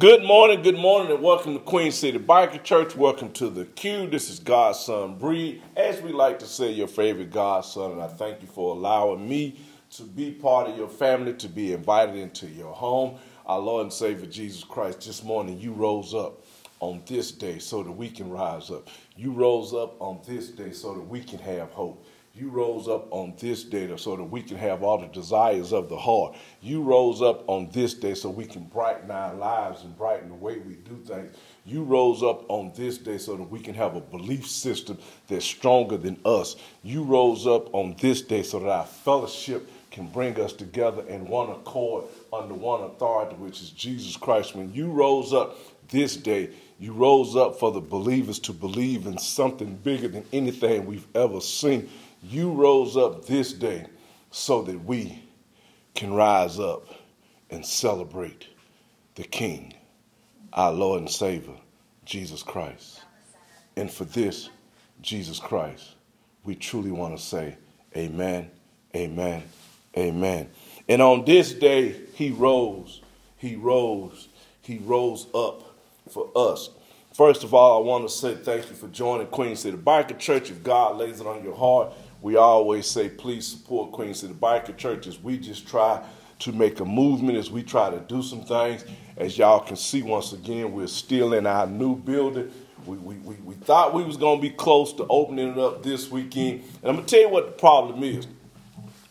good morning, good morning, and welcome to Queen City Biker Church. Welcome to the Q. This is Godson Breed. As we like to say, your favorite Godson, and I thank you for allowing me to be part of your family, to be invited into your home. Our Lord and Savior Jesus Christ, this morning you rose up on this day so that we can rise up. You rose up on this day so that we can have hope. You rose up on this day so that we can have all the desires of the heart. You rose up on this day so we can brighten our lives and brighten the way we do things. You rose up on this day so that we can have a belief system that's stronger than us. You rose up on this day so that our fellowship can bring us together in one accord under one authority, which is Jesus Christ. When you rose up this day, you rose up for the believers to believe in something bigger than anything we've ever seen. You rose up this day so that we can rise up and celebrate the King, our Lord and Savior, Jesus Christ. And for this, Jesus Christ, we truly want to say, Amen, Amen, Amen. And on this day, He rose, He rose, He rose up for us. First of all, I want to say thank you for joining Queen City Biker Church. If God lays it on your heart, we always say, please support Queen City Biker Church as we just try to make a movement, as we try to do some things. As y'all can see, once again, we're still in our new building. We, we, we, we thought we was going to be close to opening it up this weekend. And I'm going to tell you what the problem is.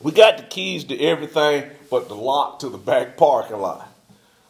We got the keys to everything but the lock to the back parking lot.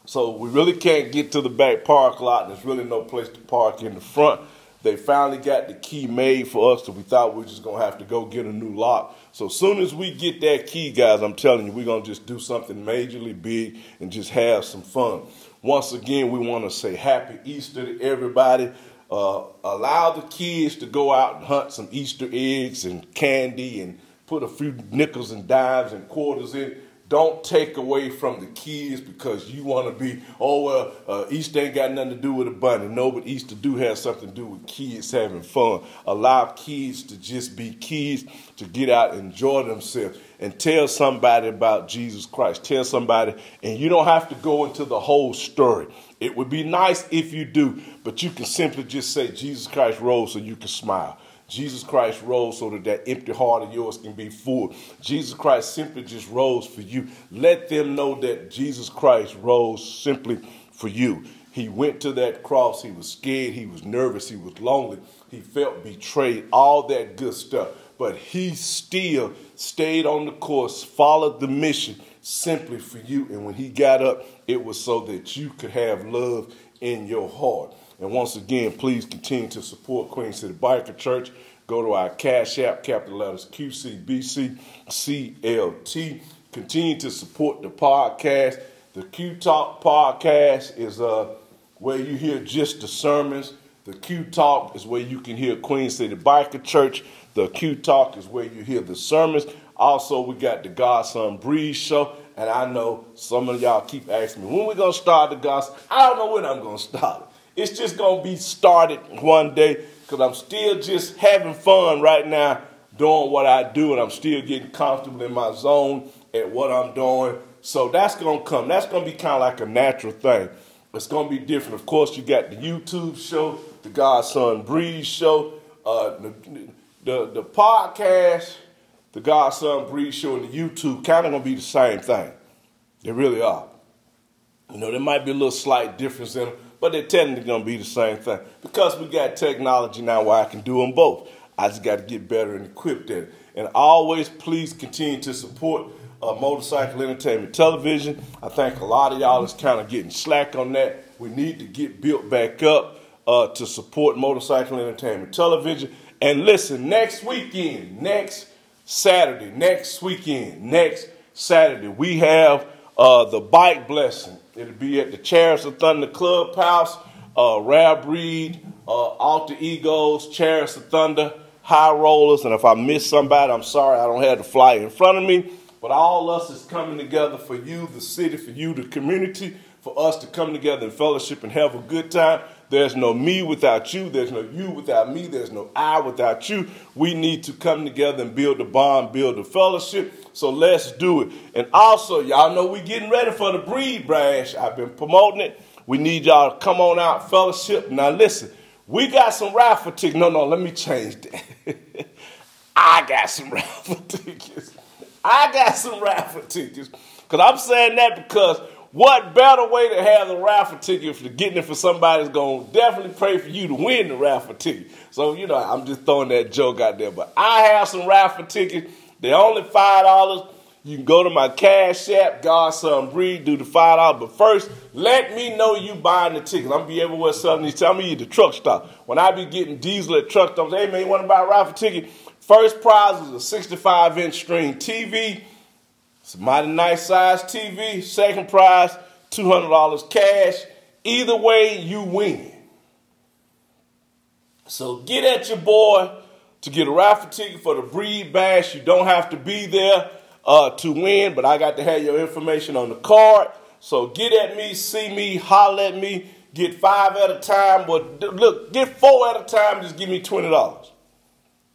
So we really can't get to the back parking lot. There's really no place to park in the front. They finally got the key made for us, so we thought we were just gonna have to go get a new lock. So as soon as we get that key, guys, I'm telling you, we're gonna just do something majorly big and just have some fun. Once again, we want to say Happy Easter to everybody. Uh, allow the kids to go out and hunt some Easter eggs and candy and put a few nickels and dimes and quarters in don't take away from the kids because you want to be, oh, well, uh, Easter ain't got nothing to do with a bunny. No, but Easter do have something to do with kids having fun. Allow kids to just be kids, to get out enjoy themselves, and tell somebody about Jesus Christ. Tell somebody, and you don't have to go into the whole story. It would be nice if you do, but you can simply just say, Jesus Christ rose so you can smile. Jesus Christ rose so that that empty heart of yours can be full. Jesus Christ simply just rose for you. Let them know that Jesus Christ rose simply for you. He went to that cross. He was scared. He was nervous. He was lonely. He felt betrayed. All that good stuff. But he still stayed on the course, followed the mission simply for you. And when he got up, it was so that you could have love in your heart. And once again, please continue to support Queen City Biker Church. Go to our Cash App, capital letters QCBC CLT. Continue to support the podcast. The Q Talk podcast is uh, where you hear just the sermons. The Q Talk is where you can hear Queen City Biker Church. The Q Talk is where you hear the sermons. Also, we got the Godson Breeze Show. And I know some of y'all keep asking me, when we going to start the gospel? I don't know when I'm going to start it. It's just going to be started one day because I'm still just having fun right now doing what I do and I'm still getting comfortable in my zone at what I'm doing. So that's going to come. That's going to be kind of like a natural thing. It's going to be different. Of course, you got the YouTube show, the Godson Breeze show, uh, the, the, the podcast, the Godson Breeze show, and the YouTube kind of going to be the same thing. They really are. You know, there might be a little slight difference in them but they're technically going to be the same thing because we got technology now where I can do them both. I just got to get better and equipped at it. And always, please continue to support uh, Motorcycle Entertainment Television. I think a lot of y'all is kind of getting slack on that. We need to get built back up uh, to support Motorcycle Entertainment Television. And listen, next weekend, next Saturday, next weekend, next Saturday, we have uh, the bike blessing. It'll be at the Chariots of Thunder Clubhouse. Uh, Rare Breed, uh, Alter Egos, Chariots of Thunder, High Rollers. And if I miss somebody, I'm sorry I don't have the flyer in front of me. But all us is coming together for you, the city, for you, the community, for us to come together in fellowship and have a good time. There's no me without you. There's no you without me. There's no I without you. We need to come together and build a bond, build a fellowship. So let's do it. And also, y'all know we're getting ready for the Breed Bash. I've been promoting it. We need y'all to come on out, fellowship. Now listen, we got some raffle tickets. No, no, let me change that. I got some raffle tickets. I got some raffle tickets. Because I'm saying that because what better way to have the raffle ticket for getting it for somebody that's going to definitely pray for you to win the raffle ticket. So, you know, I'm just throwing that joke out there. But I have some raffle tickets. They're only $5. You can go to my Cash App, Godson Breed, do the $5. But first, let me know you buying the tickets. I'm gonna be everywhere selling these. Tell me you the truck stop. When I be getting diesel at truck stops, hey man, you want to buy a raffle ticket? First prize is a 65 inch screen TV. It's a mighty nice size TV. Second prize, $200 cash. Either way, you win. So get at your boy to get a raffle ticket for the Breed Bash. You don't have to be there uh, to win, but I got to have your information on the card. So get at me, see me, holler at me. Get five at a time, but look, get four at a time. Just give me twenty dollars.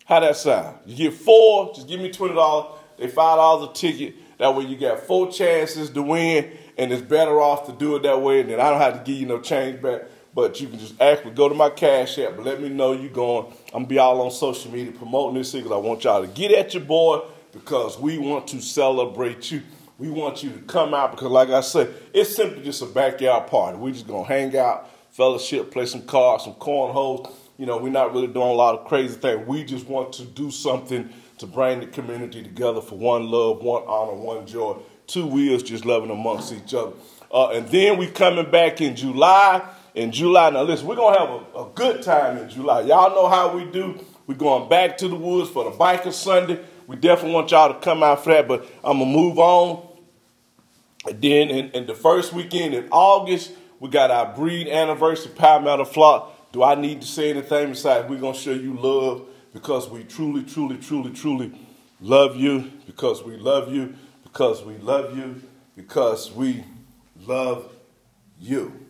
How that sound? You get four, just give me twenty dollars. They five dollars a ticket. That way you got four chances to win, and it's better off to do it that way. And then I don't have to give you no change back. But you can just actually go to my cash app, let me know you're going. I'm gonna be all on social media promoting this because I want y'all to get at your boy because we want to celebrate you. We want you to come out because, like I said, it's simply just a backyard party. We're just gonna hang out, fellowship, play some cards, some cornholes. You know, we're not really doing a lot of crazy things. We just want to do something to bring the community together for one love, one honor, one joy. Two wheels just loving amongst each other. Uh, and then we coming back in July. In July, now listen, we're gonna have a, a good time in July. Y'all know how we do. We're going back to the woods for the Biker Sunday. We definitely want y'all to come out for that, but I'm gonna move on. And then in, in the first weekend in August, we got our breed anniversary, Palmetto Flock. Do I need to say anything besides we're gonna show you love? because we truly, truly, truly, truly love you, because we love you, because we love you, because we love you.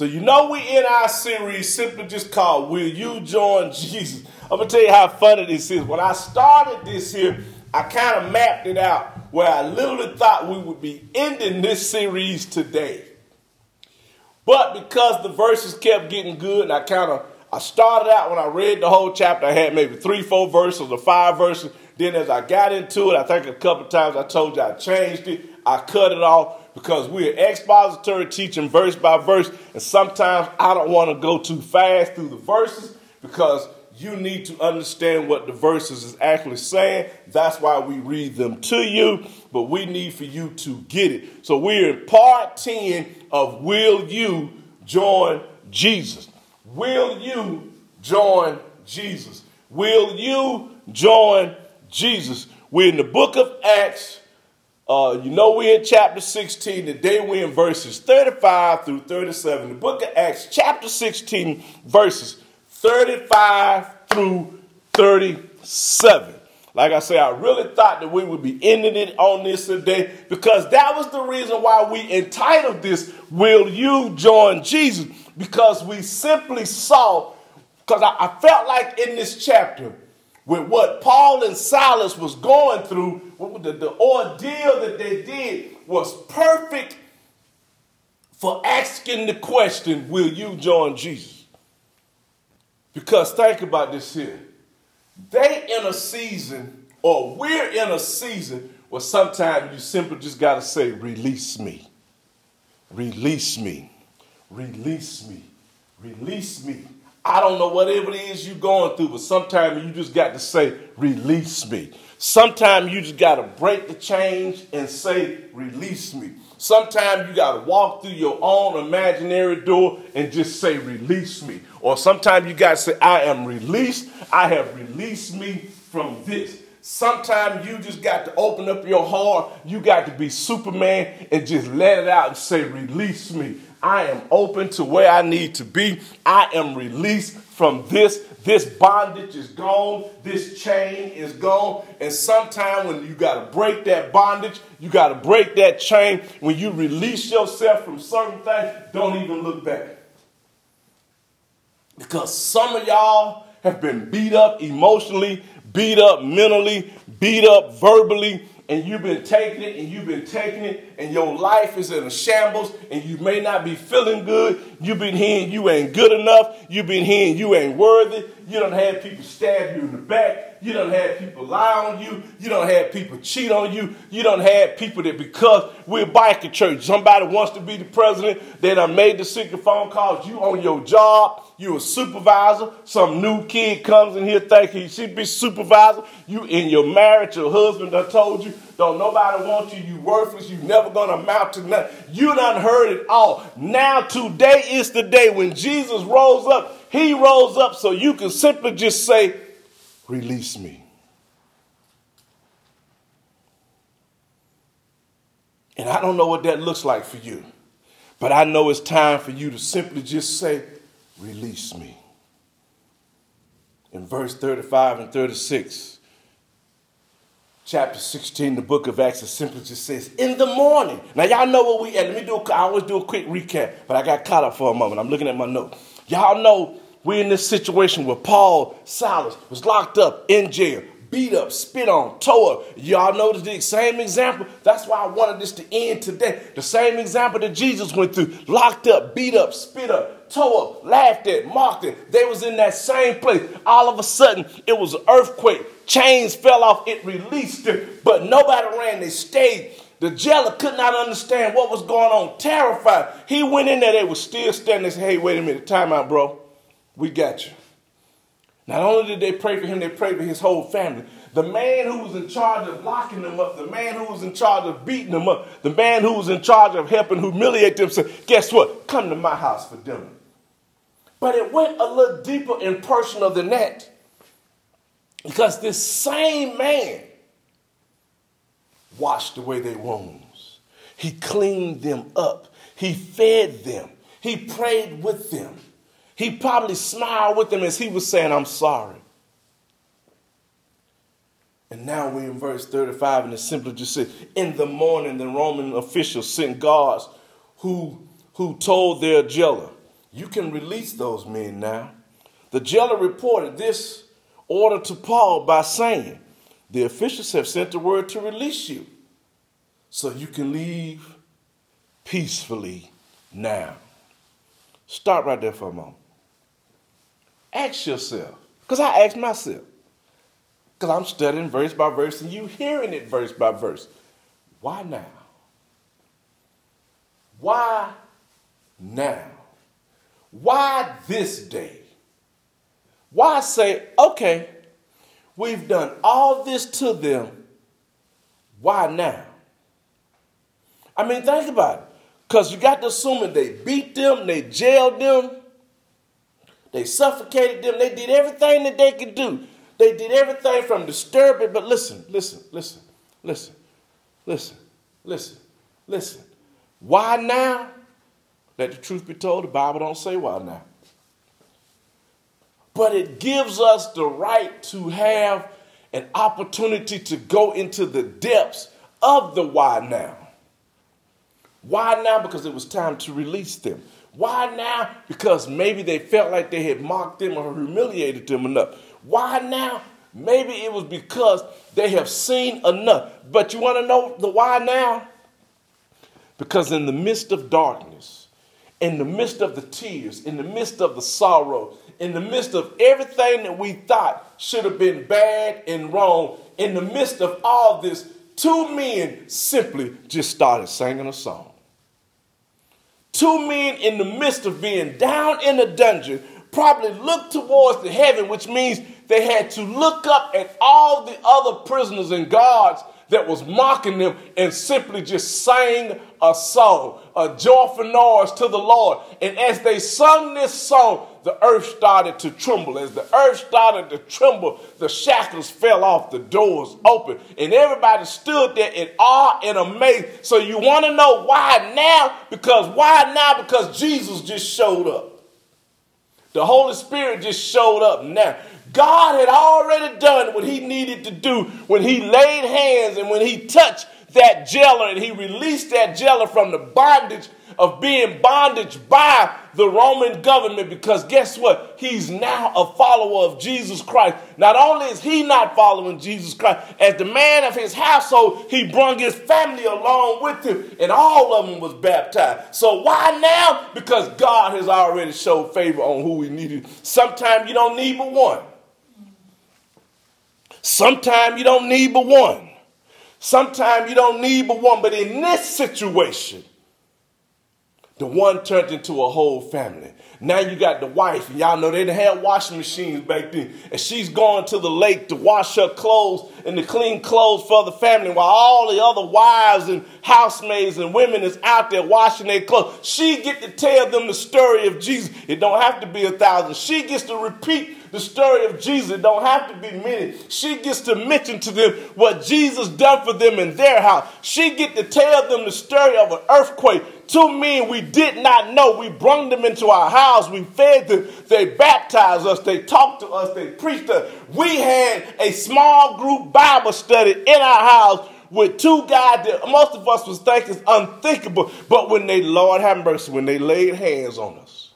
So you know we in our series simply just called Will You Join Jesus? I'm gonna tell you how funny this is. When I started this here, I kind of mapped it out where I literally thought we would be ending this series today. But because the verses kept getting good and I kind of I started out when I read the whole chapter, I had maybe three, four verses or five verses. Then as I got into it, I think a couple times I told you I changed it. I cut it off because we're expository teaching verse by verse. And sometimes I don't want to go too fast through the verses because you need to understand what the verses is actually saying. That's why we read them to you, but we need for you to get it. So we're in part 10 of Will You Join Jesus? Will you join Jesus? Will you join Jesus? We're in the book of Acts. Uh, you know, we're in chapter 16. Today we're in verses 35 through 37. The book of Acts, chapter 16, verses 35 through 37. Like I say, I really thought that we would be ending it on this today because that was the reason why we entitled this, Will You Join Jesus? because we simply saw, because I, I, felt like in this chapter, with what Paul and Silas was going through, the, the ordeal that they did was perfect for asking the question, will you join Jesus? Because think about this here. They in a season, or we're in a season where sometimes you simply just got to say, release me. Release me. Release me. Release me. I don't know whatever it is you're going through, but sometimes you just got to say, release me. Sometimes you just got to break the change and say, release me. Sometimes you got to walk through your own imaginary door and just say, release me. Or sometimes you got to say, I am released. I have released me from this. Sometimes you just got to open up your heart. You got to be Superman and just let it out and say, release me. I am open to where I need to be. I am released from this. This bondage is gone. This chain is gone. And sometime when you got to break that bondage, you got to break that chain. When you release yourself from certain things, don't even look back. Because some of y'all have been beat up emotionally, beat up mentally, beat up verbally, and you've been taking it and you've been taking it and your life is in a shambles and you may not be feeling good. You've been hearing you ain't good enough. You've been hearing you ain't worthy. You don't have people stab you in the back. You don't have people lie on you. You don't have people cheat on you. You don't have people that because we're biker church, somebody wants to be the president, they done made the secret phone calls. You on your job, you a supervisor. Some new kid comes in here thinking he should be supervisor. You in your marriage, your husband done told you, don't nobody want you, you worthless, you never gonna amount to nothing. You done heard it all. Now today is the day when Jesus rose up. He rose up so you can simply just say, Release me. And I don't know what that looks like for you, but I know it's time for you to simply just say, Release me. In verse 35 and 36, chapter 16, the book of Acts, it simply just says, In the morning. Now, y'all know what we at. Let me do, I always do a quick recap, but I got caught up for a moment. I'm looking at my note. Y'all know we're in this situation where Paul Silas was locked up in jail, beat up, spit on, tore up. Y'all know the same example. That's why I wanted this to end today. The same example that Jesus went through. Locked up, beat up, spit up, tore up, laughed at, mocked at. They was in that same place. All of a sudden, it was an earthquake. Chains fell off. It released them. But nobody ran. They stayed. The jailer could not understand what was going on. Terrified. He went in there. They were still standing. They said, hey, wait a minute. Time out, bro. We got you. Not only did they pray for him, they prayed for his whole family. The man who was in charge of locking them up, the man who was in charge of beating them up, the man who was in charge of helping humiliate them said, Guess what? Come to my house for dinner. But it went a little deeper and personal than that. Because this same man washed away their wounds, he cleaned them up, he fed them, he prayed with them. He probably smiled with them as he was saying, I'm sorry. And now we're in verse 35, and it simply just says, In the morning, the Roman officials sent guards who, who told their jailer, You can release those men now. The jailer reported this order to Paul by saying, The officials have sent the word to release you, so you can leave peacefully now. Stop right there for a moment. Ask yourself, because I ask myself, because I'm studying verse by verse and you hearing it verse by verse. Why now? Why now? Why this day? Why say, okay, we've done all this to them. Why now? I mean, think about it. Because you got to assume that they beat them, they jailed them, they suffocated them. They did everything that they could do. They did everything from disturbing. But listen, listen, listen, listen, listen, listen, listen. Why now? Let the truth be told, the Bible don't say why now. But it gives us the right to have an opportunity to go into the depths of the why now. Why now? Because it was time to release them. Why now? Because maybe they felt like they had mocked them or humiliated them enough. Why now? Maybe it was because they have seen enough. But you want to know the why now? Because in the midst of darkness, in the midst of the tears, in the midst of the sorrow, in the midst of everything that we thought should have been bad and wrong, in the midst of all this, two men simply just started singing a song. Two men in the midst of being down in a dungeon probably looked towards the heaven, which means they had to look up at all the other prisoners and guards that was mocking them and simply just sang a song, a joyful noise to the Lord. And as they sung this song, the earth started to tremble. As the earth started to tremble, the shackles fell off, the doors opened, and everybody stood there in awe and amaze. So you want to know why now? Because why now? Because Jesus just showed up. The Holy Spirit just showed up now. God had already done what he needed to do when he laid hands and when he touched that jailer and he released that jailer from the bondage of being bondage by the Roman government because guess what? He's now a follower of Jesus Christ. Not only is he not following Jesus Christ, as the man of his household, he brought his family along with him, and all of them was baptized. So why now? Because God has already showed favor on who he needed. Sometimes you don't need but one. Sometimes you don't need but one. Sometimes you don't need but one. But in this situation, the one turned into a whole family. Now you got the wife, and y'all know they didn't have washing machines back then. And she's going to the lake to wash her clothes and to clean clothes for the family while all the other wives and housemaids and women is out there washing their clothes. She get to tell them the story of Jesus. It don't have to be a thousand. She gets to repeat the story of Jesus. It don't have to be many. She gets to mention to them what Jesus done for them in their house. She get to tell them the story of an earthquake. Two men we did not know. We brought them into our house. We fed them. They baptized us. They talked to us. They preached to us. We had a small group Bible study in our house with two guys that most of us was thinking is unthinkable. But when they, Lord have mercy, when they laid hands on us,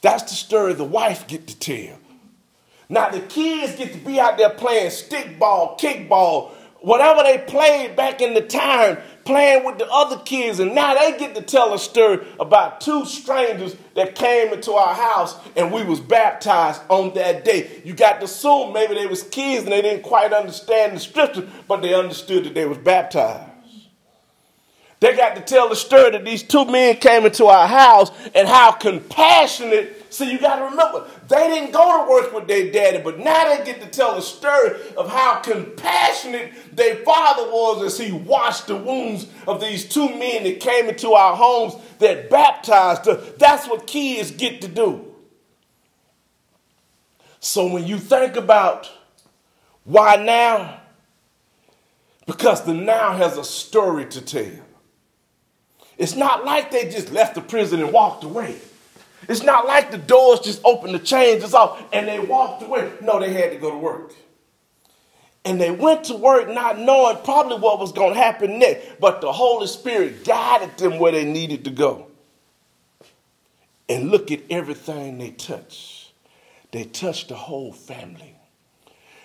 that's the story the wife get to tell. Now the kids get to be out there playing stickball, kickball, whatever they played back in the time, playing with the other kids, and now they get to tell a story about two strangers that came into our house and we was baptized on that day. You got to assume maybe they was kids and they didn't quite understand the scripture, but they understood that they was baptized. They got to tell the story that these two men came into our house and how compassionate. So you got to remember, they didn't go to work with their daddy, but now they get to tell the story of how compassionate their father was as he washed the wounds of these two men that came into our homes that baptized us. That's what kids get to do. So when you think about why now, because the now has a story to tell. It's not like they just left the prison and walked away. It's not like the doors just opened, the chains is off, and they walked away. No, they had to go to work. And they went to work not knowing probably what was going to happen next, but the Holy Spirit guided them where they needed to go. And look at everything they touched. They touched the whole family.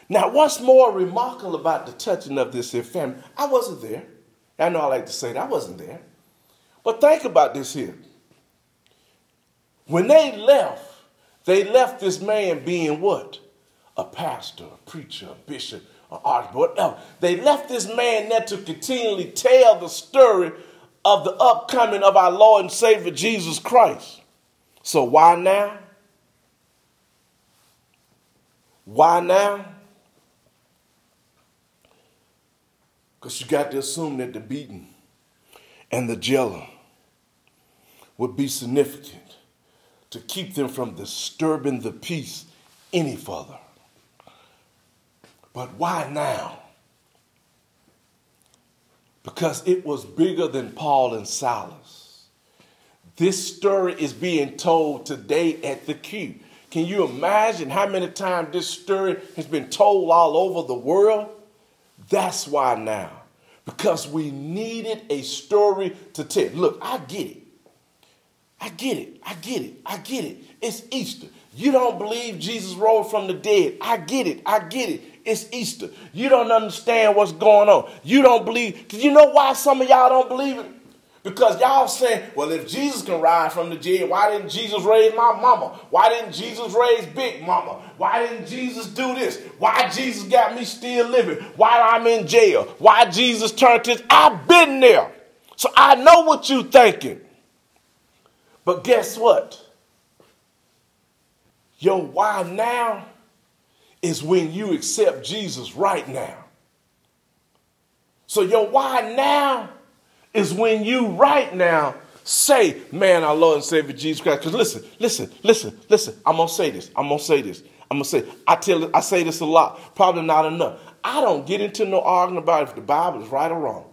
Now, what's more remarkable about the touching of this here family? I wasn't there. I know I like to say that I wasn't there. But think about this here. When they left, they left this man being what? A pastor, a preacher, a bishop, an archbishop, whatever. They left this man there to continually tell the story of the upcoming of our Lord and Savior Jesus Christ. So why now? Why now? Because you got to assume that the beating and the jailer would be significant to keep them from disturbing the peace any further. But why now? Because it was bigger than Paul and Silas. This story is being told today at the Q. Can you imagine how many times this story has been told all over the world? That's why now. Because we needed a story to tell. Look, I get it. I get it. I get it. I get it. It's Easter. You don't believe Jesus rose from the dead. I get it. I get it. It's Easter. You don't understand what's going on. You don't believe. Cause you know why some of y'all don't believe it? Because y'all saying, well, if Jesus can rise from the dead, why didn't Jesus raise my mama? Why didn't Jesus raise Big Mama? Why didn't Jesus do this? Why Jesus got me still living? Why I'm in jail? Why Jesus turned his? I've been there. So I know what you thinking. But guess what? Your why now is when you accept Jesus right now. So your why now is when you right now say, man, our Lord and Savior Jesus Christ. Because listen, listen, listen, listen. I'm gonna say this. I'm gonna say this. I'm gonna say. I tell. I say this a lot. Probably not enough. I don't get into no arguing about if the Bible is right or wrong.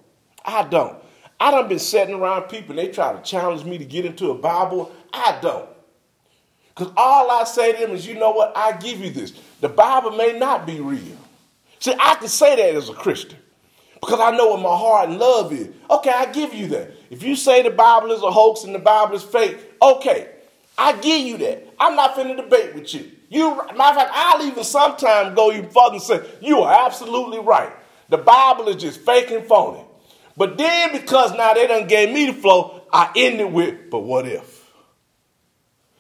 I don't. I done been sitting around people and they try to challenge me to get into a Bible. I don't. Because all I say to them is, you know what? I give you this. The Bible may not be real. See, I can say that as a Christian. because I know what my heart and love is. Okay, I give you that. If you say the Bible is a hoax and the Bible is fake, okay, I give you that. I'm not finna debate with you. You, matter of fact, I'll even sometimes go even further and say, you are absolutely right. The Bible is just fake and phony. But then because now they done gave me the flow, I end it with, but what if?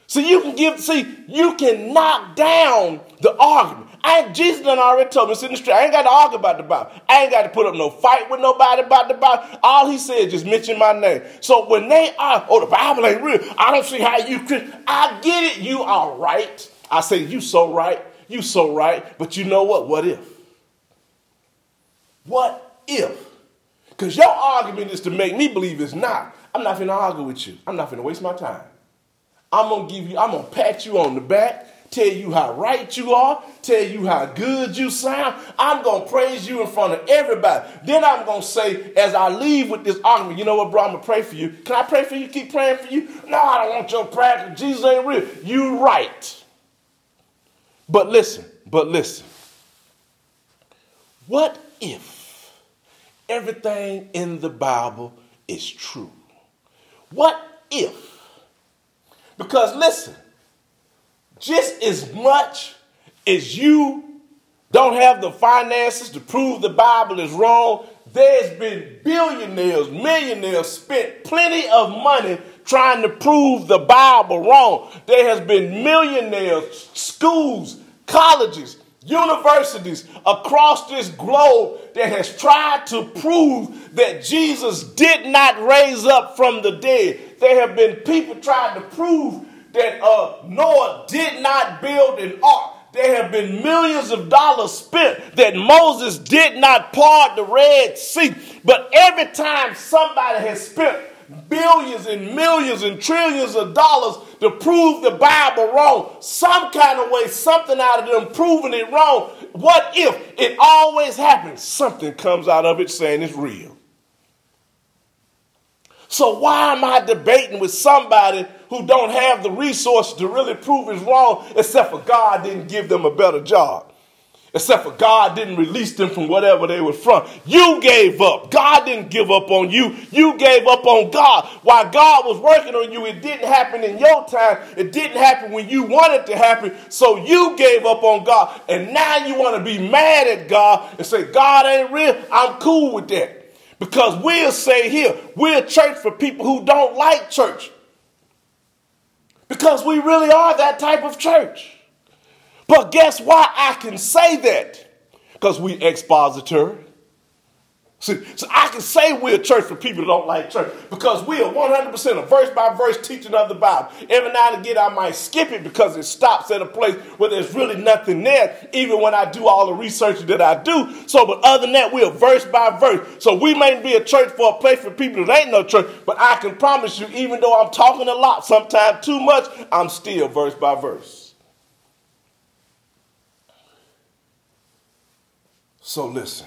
So you can give, see, you can knock down the argument. I Jesus done already told me, sit in the street. I ain't got to argue about the Bible. I ain't got to put up no fight with nobody about the Bible. All he said just mention my name. So when they are, oh, the Bible ain't real. I don't see how you could. I get it. You are right. I say, you so right. You so right. But you know what? What if? What if? Because your argument is to make me believe it's not. I'm not to argue with you. I'm not to waste my time. I'm to give you, I'm to pat you on the back tell you how right you are, tell you how good you sound. I'm to praise you in front of everybody. Then I'm to say, as I leave with this argument, you know what, bro, I'm to pray for you. Can I pray for you? Keep praying for you? No, I don't want your prayer Jesus ain't real. You right. But listen, but listen. What if everything in the Bible is true? What if? Because listen, just as much as you don't have the finances to prove the Bible is wrong, there's been billionaires, millionaires spent plenty of money trying to prove the Bible wrong. There has been millionaires, schools, colleges, universities across this globe that has tried to prove that Jesus did not raise up from the dead. There have been people trying to prove that uh, Noah did not build an ark. There have been millions of dollars spent that Moses did not part the Red Sea. But every time somebody has spent billions and millions and trillions of dollars to prove the Bible wrong, some kind of way, something out of them proving it wrong, what if it always happens? Something comes out of it saying it's real. So why am I debating with somebody who don't have the resources to really prove it's wrong, except for God didn't give them a better job? Except for God didn't release them from whatever they were from. You gave up. God didn't give up on you. You gave up on God. While God was working on you, it didn't happen in your time. It didn't happen when you wanted to happen. So you gave up on God. And now you want to be mad at God and say, God ain't real. I'm cool with that. Because we'll say here, we're church for people who don't like church. Because we really are that type of church. But guess why I can say that? Because we expository. See, so I can say we're a church for people that don't like church because we are 100% a verse by verse teaching of the Bible. Every now and again, I might skip it because it stops at a place where there's really nothing there, even when I do all the research that I do. So, but other than that, we're verse by verse. So we may be a church for a place for people that ain't no church, but I can promise you, even though I'm talking a lot, sometimes too much, I'm still verse by verse. So listen.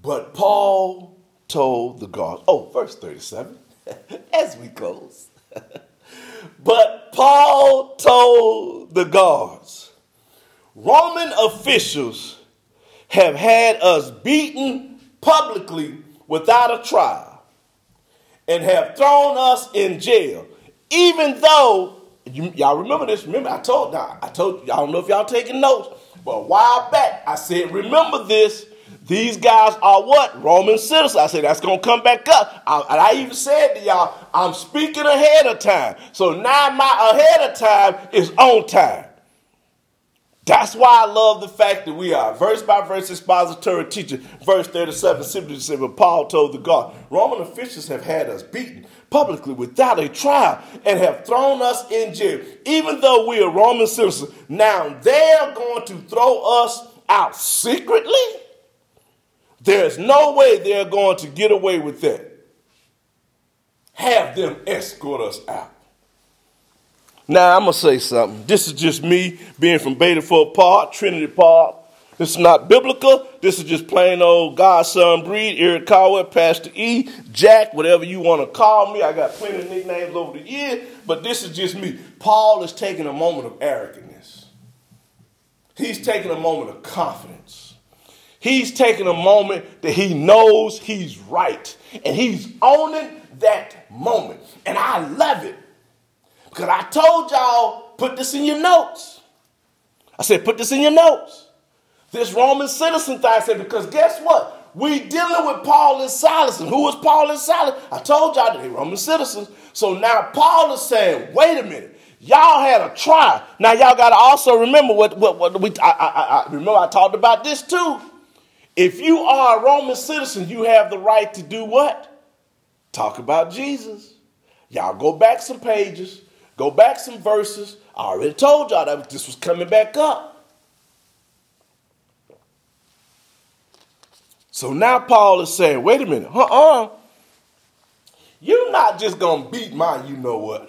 But Paul told the guards, oh, verse 37, as we close. but Paul told the guards, Roman officials have had us beaten publicly without a trial and have thrown us in jail, even though you, all remember this. Remember, I told I told y'all. I don't know if y'all taking notes, but a while back I said, remember this. These guys are what? Roman citizens. I said, that's going to come back up. I, and I even said to y'all, I'm speaking ahead of time. So now my ahead of time is on time. That's why I love the fact that we are verse by verse expository teacher. Verse 37 simply said, Paul told the God, Roman officials have had us beaten publicly without a trial and have thrown us in jail, even though we are Roman citizens. Now they're going to throw us out secretly? There's no way they're going to get away with that. Have them escort us out. Now, I'm going to say something. This is just me being from Beta Park, Trinity Park. This is not biblical. This is just plain old Godson Breed, Eric Caldwell, Pastor E, Jack, whatever you want to call me. I got plenty of nicknames over the years, but this is just me. Paul is taking a moment of arrogance. He's taking a moment of confidence. He's taking a moment that he knows he's right. And he's owning that moment. And I love it. Because I told y'all, put this in your notes. I said, put this in your notes. This Roman citizen thing, said, because guess what? We dealing with Paul and Silas. And who was Paul and Silas? I told y'all that they Roman citizens. So now Paul is saying, wait a minute. Y'all had a trial. Now y'all got to also remember what, what, what we, I, I, I, remember I talked about this too. If you are a Roman citizen, you have the right to do what? Talk about Jesus. Y'all go back some pages, go back some verses. I already told y'all that this was coming back up. So now Paul is saying, wait a minute, uh-uh. You're not just gonna beat my you know what.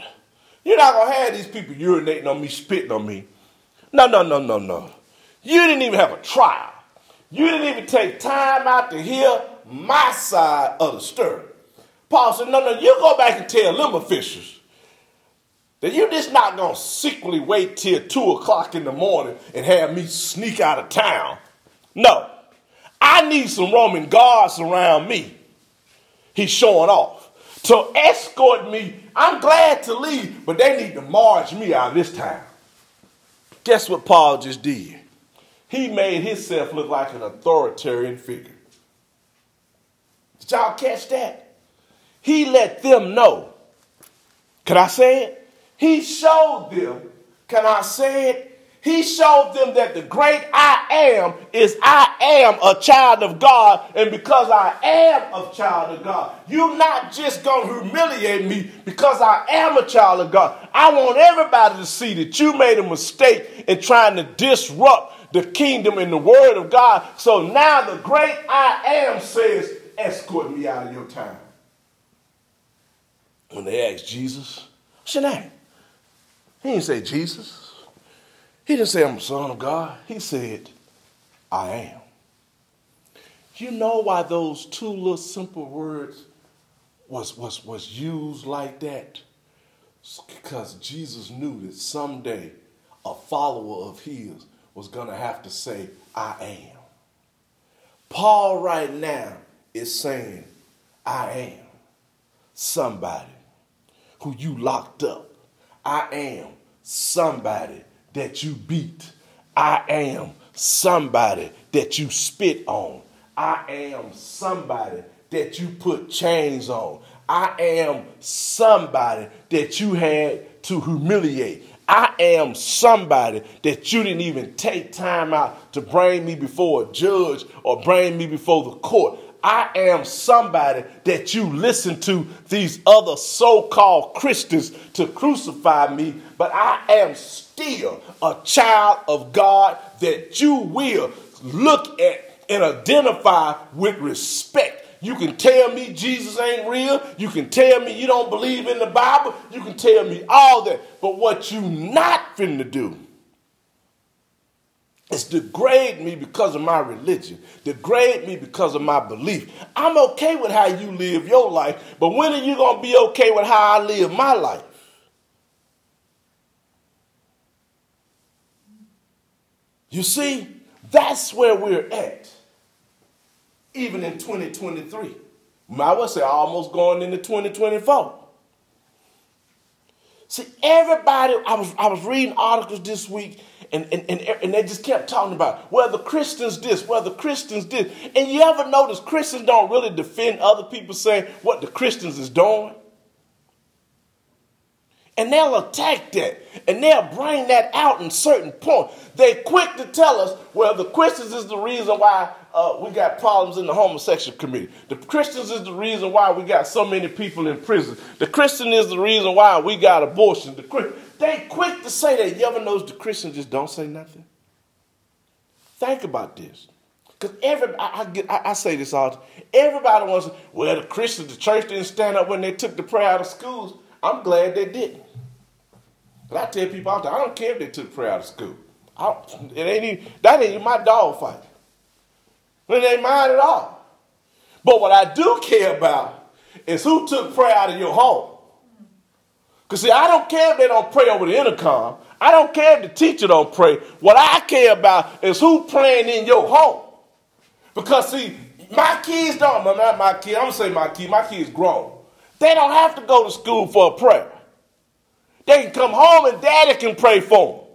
You're not gonna have these people urinating on me, spitting on me. No, no, no, no, no. You didn't even have a trial. You didn't even take time out to hear my side of the story. Paul said, No, no, you go back and tell them officials that you're just not going to secretly wait till 2 o'clock in the morning and have me sneak out of town. No, I need some Roman guards around me. He's showing off. To escort me, I'm glad to leave, but they need to march me out of this town. Guess what Paul just did? He made himself look like an authoritarian figure. Did y'all catch that? He let them know. Can I say it? He showed them. Can I say it? He showed them that the great I am is I am a child of God, and because I am a child of God, you're not just going to humiliate me because I am a child of God. I want everybody to see that you made a mistake in trying to disrupt the kingdom and the word of God. So now the great I am says, escort me out of your time when they asked Jesus, what's your name? He didn't say Jesus. He didn't say I'm a son of God. He said, I am. You know why those two little simple words was, was, was used like that? because Jesus knew that someday a follower of his was going to have to say, I am. Paul right now is saying, I am somebody who you locked up. I am somebody that you beat. I am somebody that you spit on. I am somebody that you put chains on. I am somebody that you had to humiliate. I am somebody that you didn't even take time out to bring me before a judge or bring me before the court. I am somebody that you listen to these other so called Christians to crucify me, but I am still a child of God that you will look at and identify with respect. You can tell me Jesus ain't real. You can tell me you don't believe in the Bible. You can tell me all that. But what you not finna do it's degrade me because of my religion, degrade me because of my belief. I'm okay with how you live your life, but when are you to be okay with how I live my life? You see, that's where we're at, even in 2023. I would say almost going into 2024. See, everybody, I was, I was reading articles this week and, and, and, and they just kept talking about, well, Christians this, well, Christians this. And you ever notice Christians don't really defend other people saying what the Christians is doing? And they'll attack that. And they'll bring that out in certain point. They're quick to tell us, well, the Christians is the reason why uh, we got problems in the homosexual community. The Christians is the reason why we got so many people in prison. The Christian is the reason why we got abortion. The they quick to say that. You ever notice the Christians just don't say nothing? Think about this. Because every I, I, get, I, I, say this all. Everybody wants, well, the Christians, the church didn't stand up when they took the prayer out of schools. I'm glad they didn't. But I tell people time, I don't care if they took prayer out of school. I, it ain't even, that ain't even my dog fight. It ain't mine at all. But what I do care about is who took prayer out of your home. Because see, I don't care if they don't pray over the intercom. I don't care if the teacher don't pray. What I care about is who praying in your home. Because see, my kids don't, not my kids, I'm gonna say my kids, my kids grown. They don't have to go to school for a prayer. They can come home and daddy can pray for them.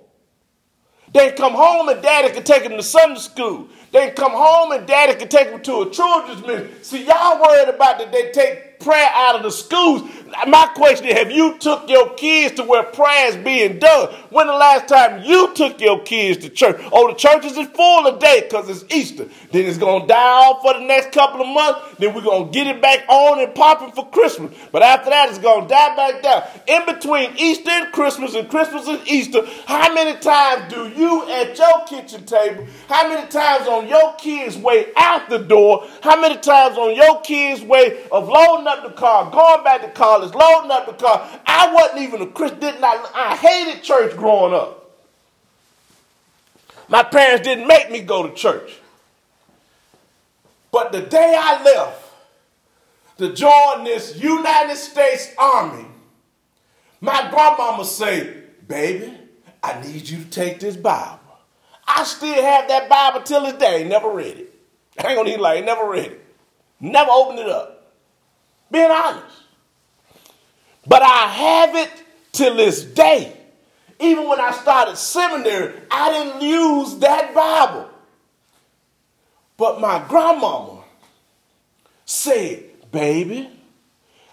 They can come home and daddy can take them to Sunday school. They can come home and daddy can take them to a children's ministry. See, y'all worried about that they take prayer out of the schools. My question is, have you took your kids to where prayer is being done? When the last time you took your kids to church? Oh, the churches is full today because it's Easter. Then it's going to die off for the next couple of months. Then we're going to get it back on and popping for Christmas. But after that, it's going to die back down. In between Easter and Christmas and Christmas and Easter, how many times do you at your kitchen table, how many times on your kids' way out the door, how many times on your kids' way of loading up the car, going back to college, loading up the car. I wasn't even a Christian. Did not, I hated church growing up. My parents didn't make me go to church. But the day I left to join this United States Army, my grandmama say, baby, I need you to take this Bible. I still have that Bible till this day. Never read it. I ain't gonna need like never read it. Never opened it up. Being honest. But I have it till this day. Even when I started seminary, I didn't use that Bible. But my grandmama said, Baby,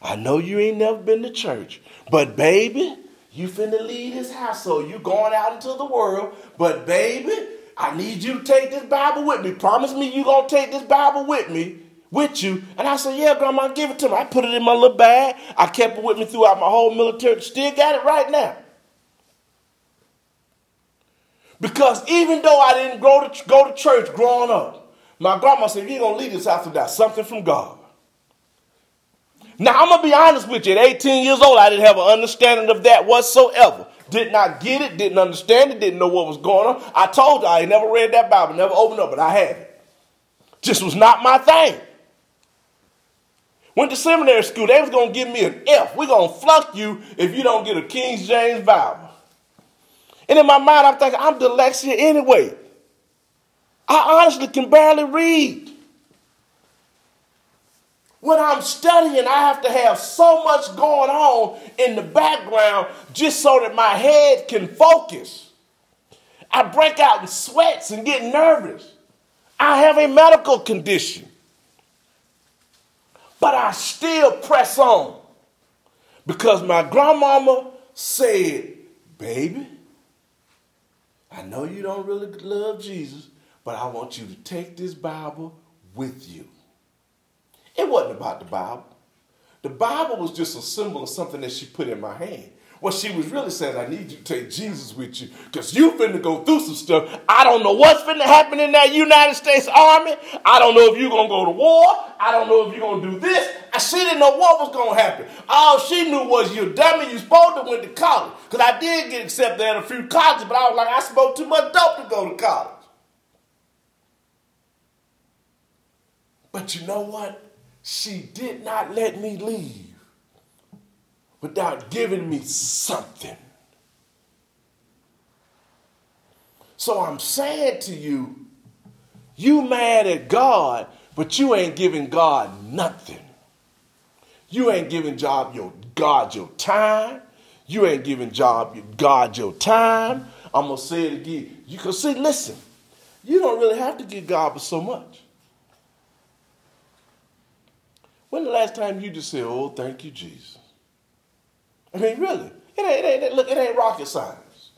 I know you ain't never been to church, but baby, you finna leave this household. You going out into the world, but baby, I need you to take this Bible with me. Promise me you gonna take this Bible with me with you. And I said, Yeah, Grandma, give it to me. I put it in my little bag. I kept it with me throughout my whole military. Still got it right now. Because even though I didn't go to, go to church growing up, my grandma said, You're going to leave this house without something from God. Now, I'm going to be honest with you. At 18 years old, I didn't have an understanding of that whatsoever. Did not get it, didn't understand it, didn't know what was going on. I told you I never read that Bible, never opened up, but I had it. Just was not my thing. Went to seminary school. They was going to give me an F. We're going to flunk you if you don't get a King James Bible. And in my mind, I'm thinking, I'm dyslexia anyway. I honestly can barely read. When I'm studying, I have to have so much going on in the background just so that my head can focus. I break out in sweats and get nervous. I have a medical condition. But I still press on because my grandmama said, Baby, I know you don't really love Jesus, but I want you to take this Bible with you. It wasn't about the Bible. The Bible was just a symbol of something that she put in my hand. What she was really saying, I need you to take Jesus with you because you finna go through some stuff. I don't know what's finna happen in that United States Army. I don't know if you're gonna go to war. I don't know if you're gonna do this. She didn't know what was gonna happen. All she knew was you're dummy, you supposed to went to college. Because I did get accepted at a few colleges, but I was like, I smoked too much dope to go to college. But you know what? She did not let me leave without giving me something. So I'm saying to you, you mad at God, but you ain't giving God nothing. You ain't giving job your God your time. You ain't giving job your God your time. I'm gonna say it again. You can see, listen, you don't really have to give God so much. When the last time you just said, "Oh, thank you, Jesus"? I mean, really, it ain't, it ain't, look, it ain't rocket science.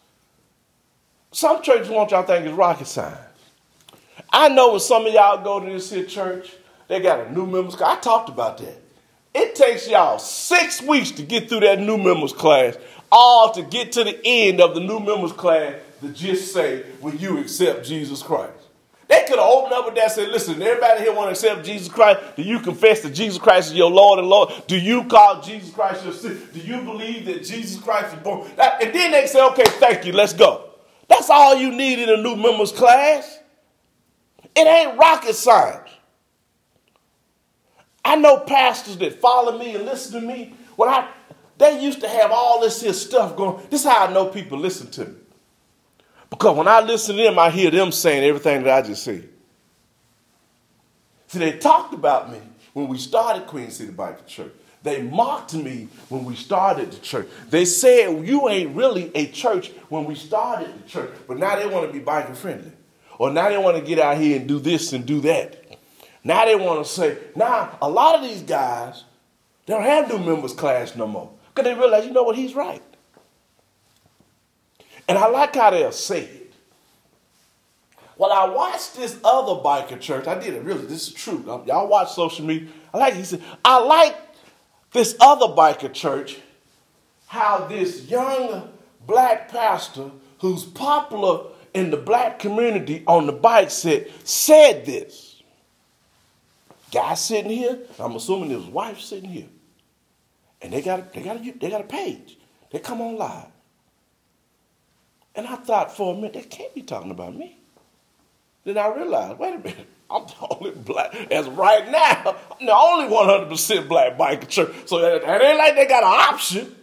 Some churches want y'all think it's rocket science. I know when some of y'all go to this here church, they got a new members. Class. I talked about that. It takes y'all six weeks to get through that new members class, all to get to the end of the new members class to just say, "Will you accept Jesus Christ?" They could have opened up with that and said, listen, everybody here want to accept Jesus Christ. Do you confess that Jesus Christ is your Lord and Lord? Do you call Jesus Christ your Savior? Do you believe that Jesus Christ is born? And then they say, okay, thank you, let's go. That's all you need in a new members class. It ain't rocket science. I know pastors that follow me and listen to me. When I they used to have all this here stuff going. This is how I know people listen to me. Because when I listen to them, I hear them saying everything that I just said. See, they talked about me when we started Queen City Bible Church. They mocked me when we started the church. They said, You ain't really a church when we started the church. But now they want to be biker friendly. Or now they want to get out here and do this and do that. Now they want to say, now a lot of these guys, they don't have new members class no more. Because they realize, you know what, he's right. And I like how they'll say it. Well, I watched this other biker church. I did it really. This is true. Um, y'all watch social media. I like. He said, I like this other biker church. How this young black pastor who's popular in the black community on the bike said said this. Guy sitting here. I'm assuming his wife sitting here, and they got they got a, they got a page. They come on live. And I thought for a minute, they can't be talking about me. Then I realized, wait a minute, I'm the only black, as right now, I'm the only 100% black biker church. So that, ain't like they got an option.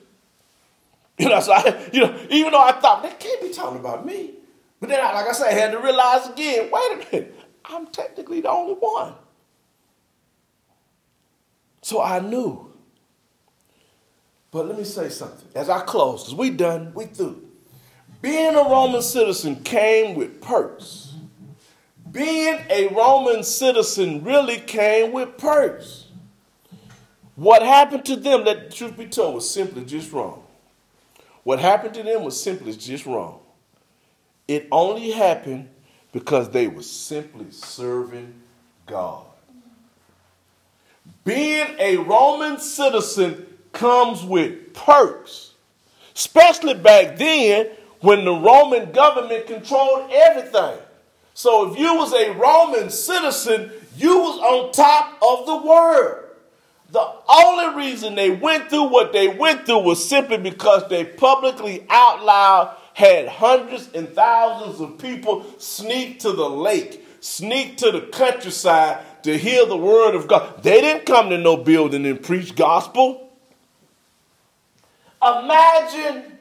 You know, so I, you know, even though I thought they can't be talking about me, but then, I, like I said, I had to realize again, wait a minute, I'm technically the only one. So I knew. But let me say something. As I close, because we done, we through. Being a Roman citizen came with perks. Being a Roman citizen really came with perks. What happened to them, that truth be told, was simply just wrong. What happened to them was simply just wrong. It only happened because they were simply serving God. Being a Roman citizen comes with perks, especially back then when the Roman government controlled everything. So if you was a Roman citizen, you was on top of the world. The only reason they went through what they went through was simply because they publicly out loud had hundreds and thousands of people sneak to the lake, sneak to the countryside to hear the word of God. They didn't come to no building and preach gospel. Imagine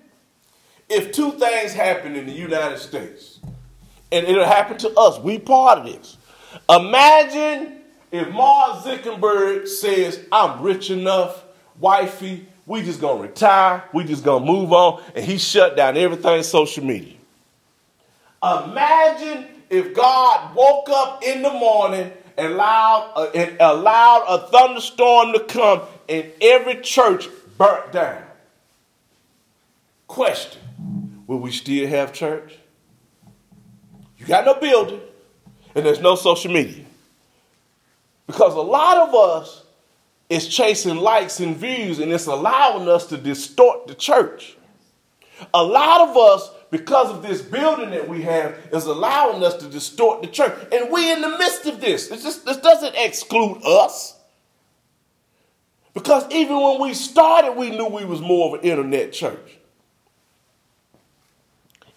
if two things happen in the United States, and it'll happen to us, we part of this. Imagine if Mark Zuckerberg says, I'm rich enough, wifey, we just gonna retire, we just gonna move on, and he shut down everything social media. Imagine if God woke up in the morning and allowed, and allowed a thunderstorm to come and every church burnt down. Question Will we still have church? You got no building, and there's no social media. Because a lot of us is chasing likes and views, and it's allowing us to distort the church. A lot of us, because of this building that we have, is allowing us to distort the church. And we in the midst of this. It's just, this doesn't exclude us. Because even when we started, we knew we was more of an internet church.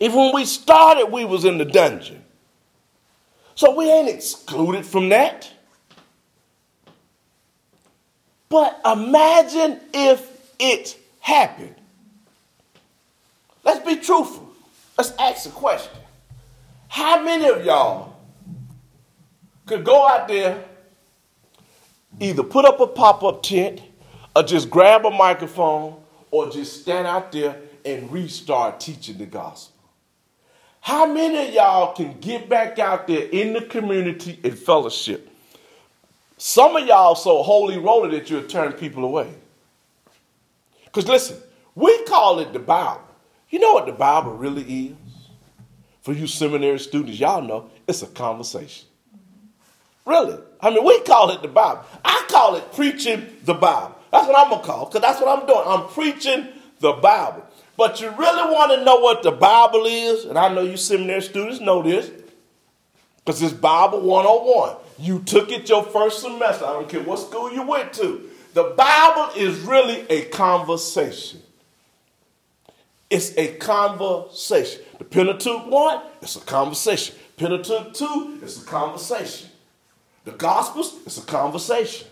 Even when we started, we was in the dungeon. So we ain't excluded from that. But imagine if it happened. Let's be truthful. Let's ask a question. How many of y'all could go out there, either put up a pop up tent, or just grab a microphone, or just stand out there and restart teaching the gospel? How many of y'all can get back out there in the community and fellowship? Some of y'all so holy roller that you'll turn people away. Because listen, we call it the Bible. You know what the Bible really is? For you seminary students, y'all know it's a conversation. Really. I mean, we call it the Bible. I call it preaching the Bible. That's what I'm going to call because that's what I'm doing. I'm preaching the Bible. But you really want to know what the Bible is, and I know you seminary students know this, because it's Bible 101. You took it your first semester. I don't care what school you went to. The Bible is really a conversation. It's a conversation. The Pentateuch 1, it's a conversation. Pentateuch 2, it's a conversation. The Gospels, it's a conversation.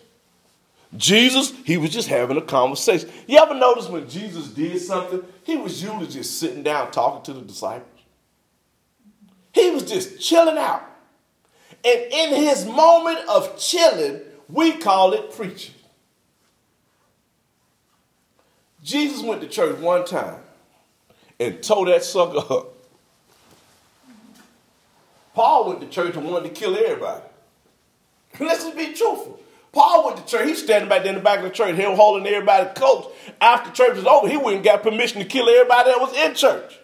Jesus, he was just having a conversation. You ever notice when Jesus did something, he was usually just sitting down talking to the disciples? He was just chilling out. And in his moment of chilling, we call it preaching. Jesus went to church one time and tore that sucker up. Paul went to church and wanted to kill everybody. Let's just be truthful. Paul went to church. He's standing back there in the back of the church, was holding everybody's coats. After church was over, he and got permission to kill everybody that was in church.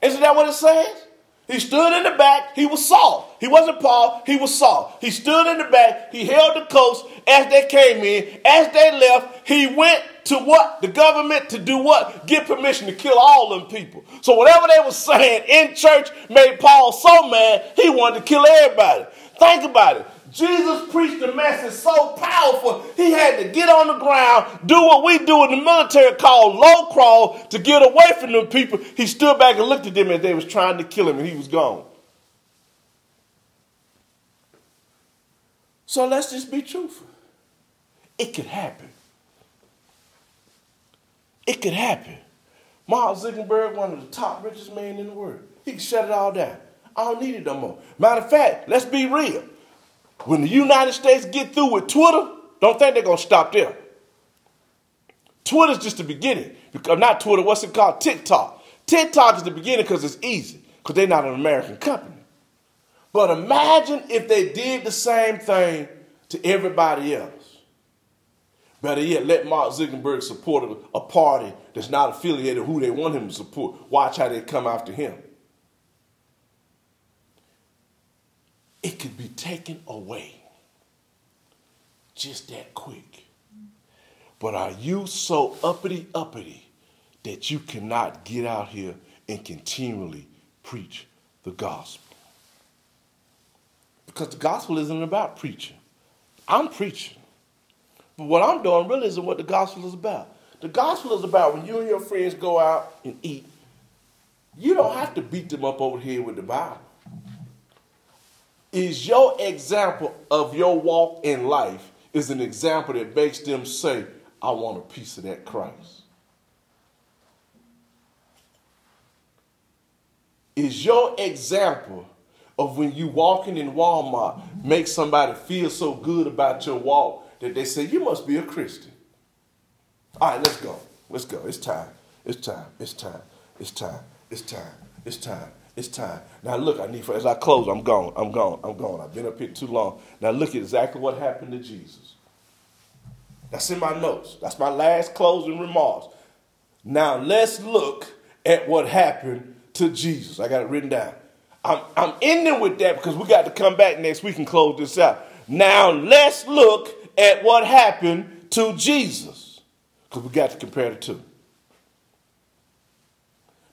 Isn't that what it says? He stood in the back. He was Saul. He wasn't Paul. He was Saul. He stood in the back. He held the coats as they came in. As they left, he went to what? The government to do what? Get permission to kill all them people. So whatever they were saying in church made Paul so mad, he wanted to kill everybody. Think about it. Jesus preached a message so powerful, he had to get on the ground, do what we do in the military called low crawl to get away from them people. He stood back and looked at them as they was trying to kill him and he was gone. So let's just be truthful. It could happen. It could happen. Mark Zuckerberg, one of the top richest men in the world, he can shut it all down. I don't need it no more. Matter of fact, let's be real. When the United States get through with Twitter, don't think they're going to stop there. Twitter's just the beginning. Because not Twitter, what's it called? TikTok. TikTok is the beginning because it's easy, because they're not an American company. But imagine if they did the same thing to everybody else. Better yet, let Mark Zuckerberg support a party that's not affiliated who they want him to support. Watch how they come after him. It could be taken away just that quick. But are you so uppity uppity that you cannot get out here and continually preach the gospel? Because the gospel isn't about preaching. I'm preaching. But what I'm doing really isn't what the gospel is about. The gospel is about when you and your friends go out and eat, you don't have to beat them up over here with the Bible is your example of your walk in life is an example that makes them say, I want a piece of that Christ. Is your example of when you walking in Walmart make somebody feel so good about your walk that they say, you must be a Christian. All right, let's go. Let's go. It's time. It's time. It's time. It's time. It's time. It's time. It's time. Now look, I need for as I close, I'm gone. I'm gone. I'm gone. I've been up here too long. Now look at exactly what happened to Jesus. That's in my notes. That's my last closing remarks. Now let's look at what happened to Jesus. I got it written down. I'm, I'm ending with that because we got to come back next week and close this out. Now let's look at what happened to Jesus because we got to compare the two.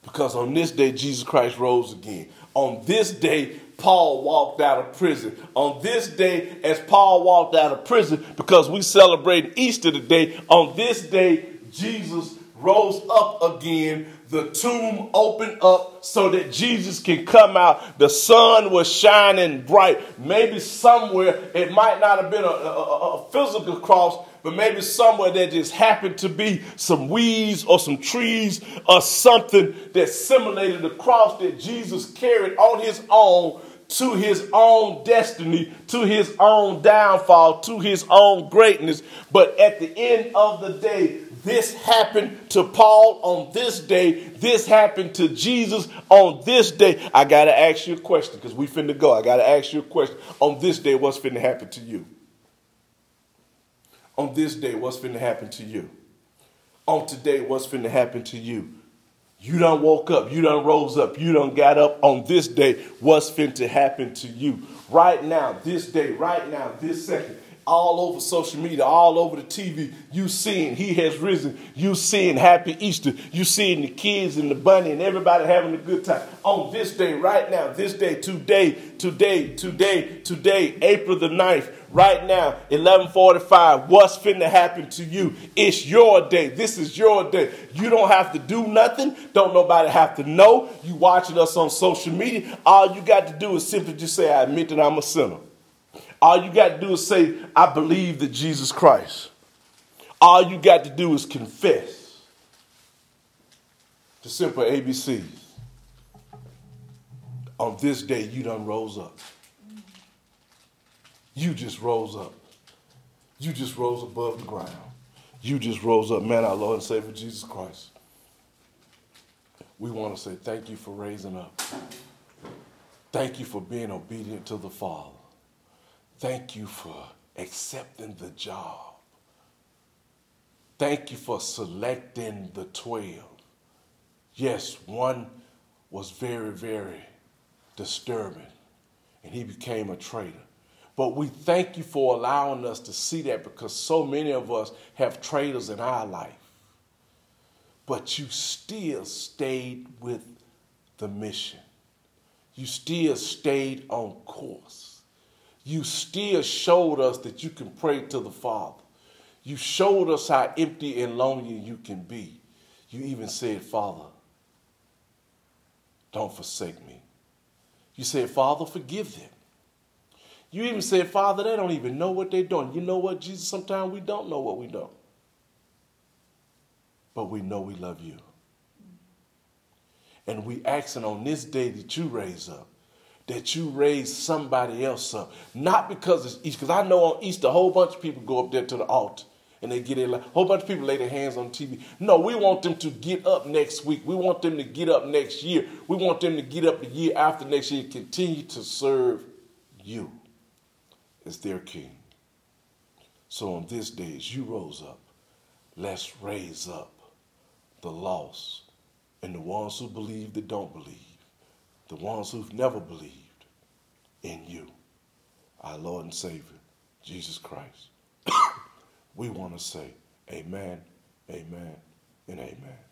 Because on this day, Jesus Christ rose again. On this day, Paul walked out of prison. On this day, as Paul walked out of prison, because we celebrate Easter today, on this day, Jesus rose up again. The tomb opened up so that Jesus can come out. The sun was shining bright. Maybe somewhere it might not have been a, a, a physical cross, but maybe somewhere there just happened to be some weeds or some trees or something that simulated the cross that Jesus carried on his own to his own destiny, to his own downfall, to his own greatness. But at the end of the day, this happened to Paul on this day. This happened to Jesus on this day. I got to ask you a question because we finna go. I got to ask you a question. On this day, what's finna happen to you? on this day, what's finna happen to you? On today, what's finna happen to you? You done woke up, you done rose up, you done got up on this day. What's finna happen to you? Right now, this day, right now, this second, all over social media, all over the TV, you seeing he has risen. You seeing happy Easter. You seeing the kids and the bunny and everybody having a good time. On this day, right now, this day, today, today, today, today, April the 9th, right now, 1145, what's finna happen to you? It's your day. This is your day. You don't have to do nothing. Don't nobody have to know. You watching us on social media. All you got to do is simply just say, I admit that I'm a sinner. All you got to do is say, I believe that Jesus Christ All you got to do is confess the simple ABCs. On this day, you done rose up. You just rose up. You just rose above the ground. You just rose up. Man, our Lord and Savior Jesus Christ. We want to say thank you for raising up. Thank you for being obedient to the Father. Thank you for accepting the job. Thank you for selecting the 12. Yes, one was very, very disturbing, and he became a traitor. But we thank you for allowing us to see that because so many of us have traitors in our life. But you still stayed with the mission. You still stayed on course. You still showed us that you can pray to the Father. You showed us how empty and lonely you can be. You even said, Father, don't forsake me. You said, Father, forgive them. You even said, Father, they don't even know what they're doing. You know what, Jesus? Sometimes we don't know what we know. But we know we love you. And we asking on this day that you raise up, that you raise somebody else up. Not because it's Easter, because I know on Easter a whole bunch of people go up there to the altar and they get it. A whole bunch of people lay their hands on TV. No, we want them to get up next week. We want them to get up next year. We want them to get up the year after next year continue to serve you as their king. So on this day, as you rose up, let's raise up the lost and the ones who believe that don't believe, the ones who've never believed in you, our Lord and Savior, Jesus Christ. we want to say amen, amen, and amen.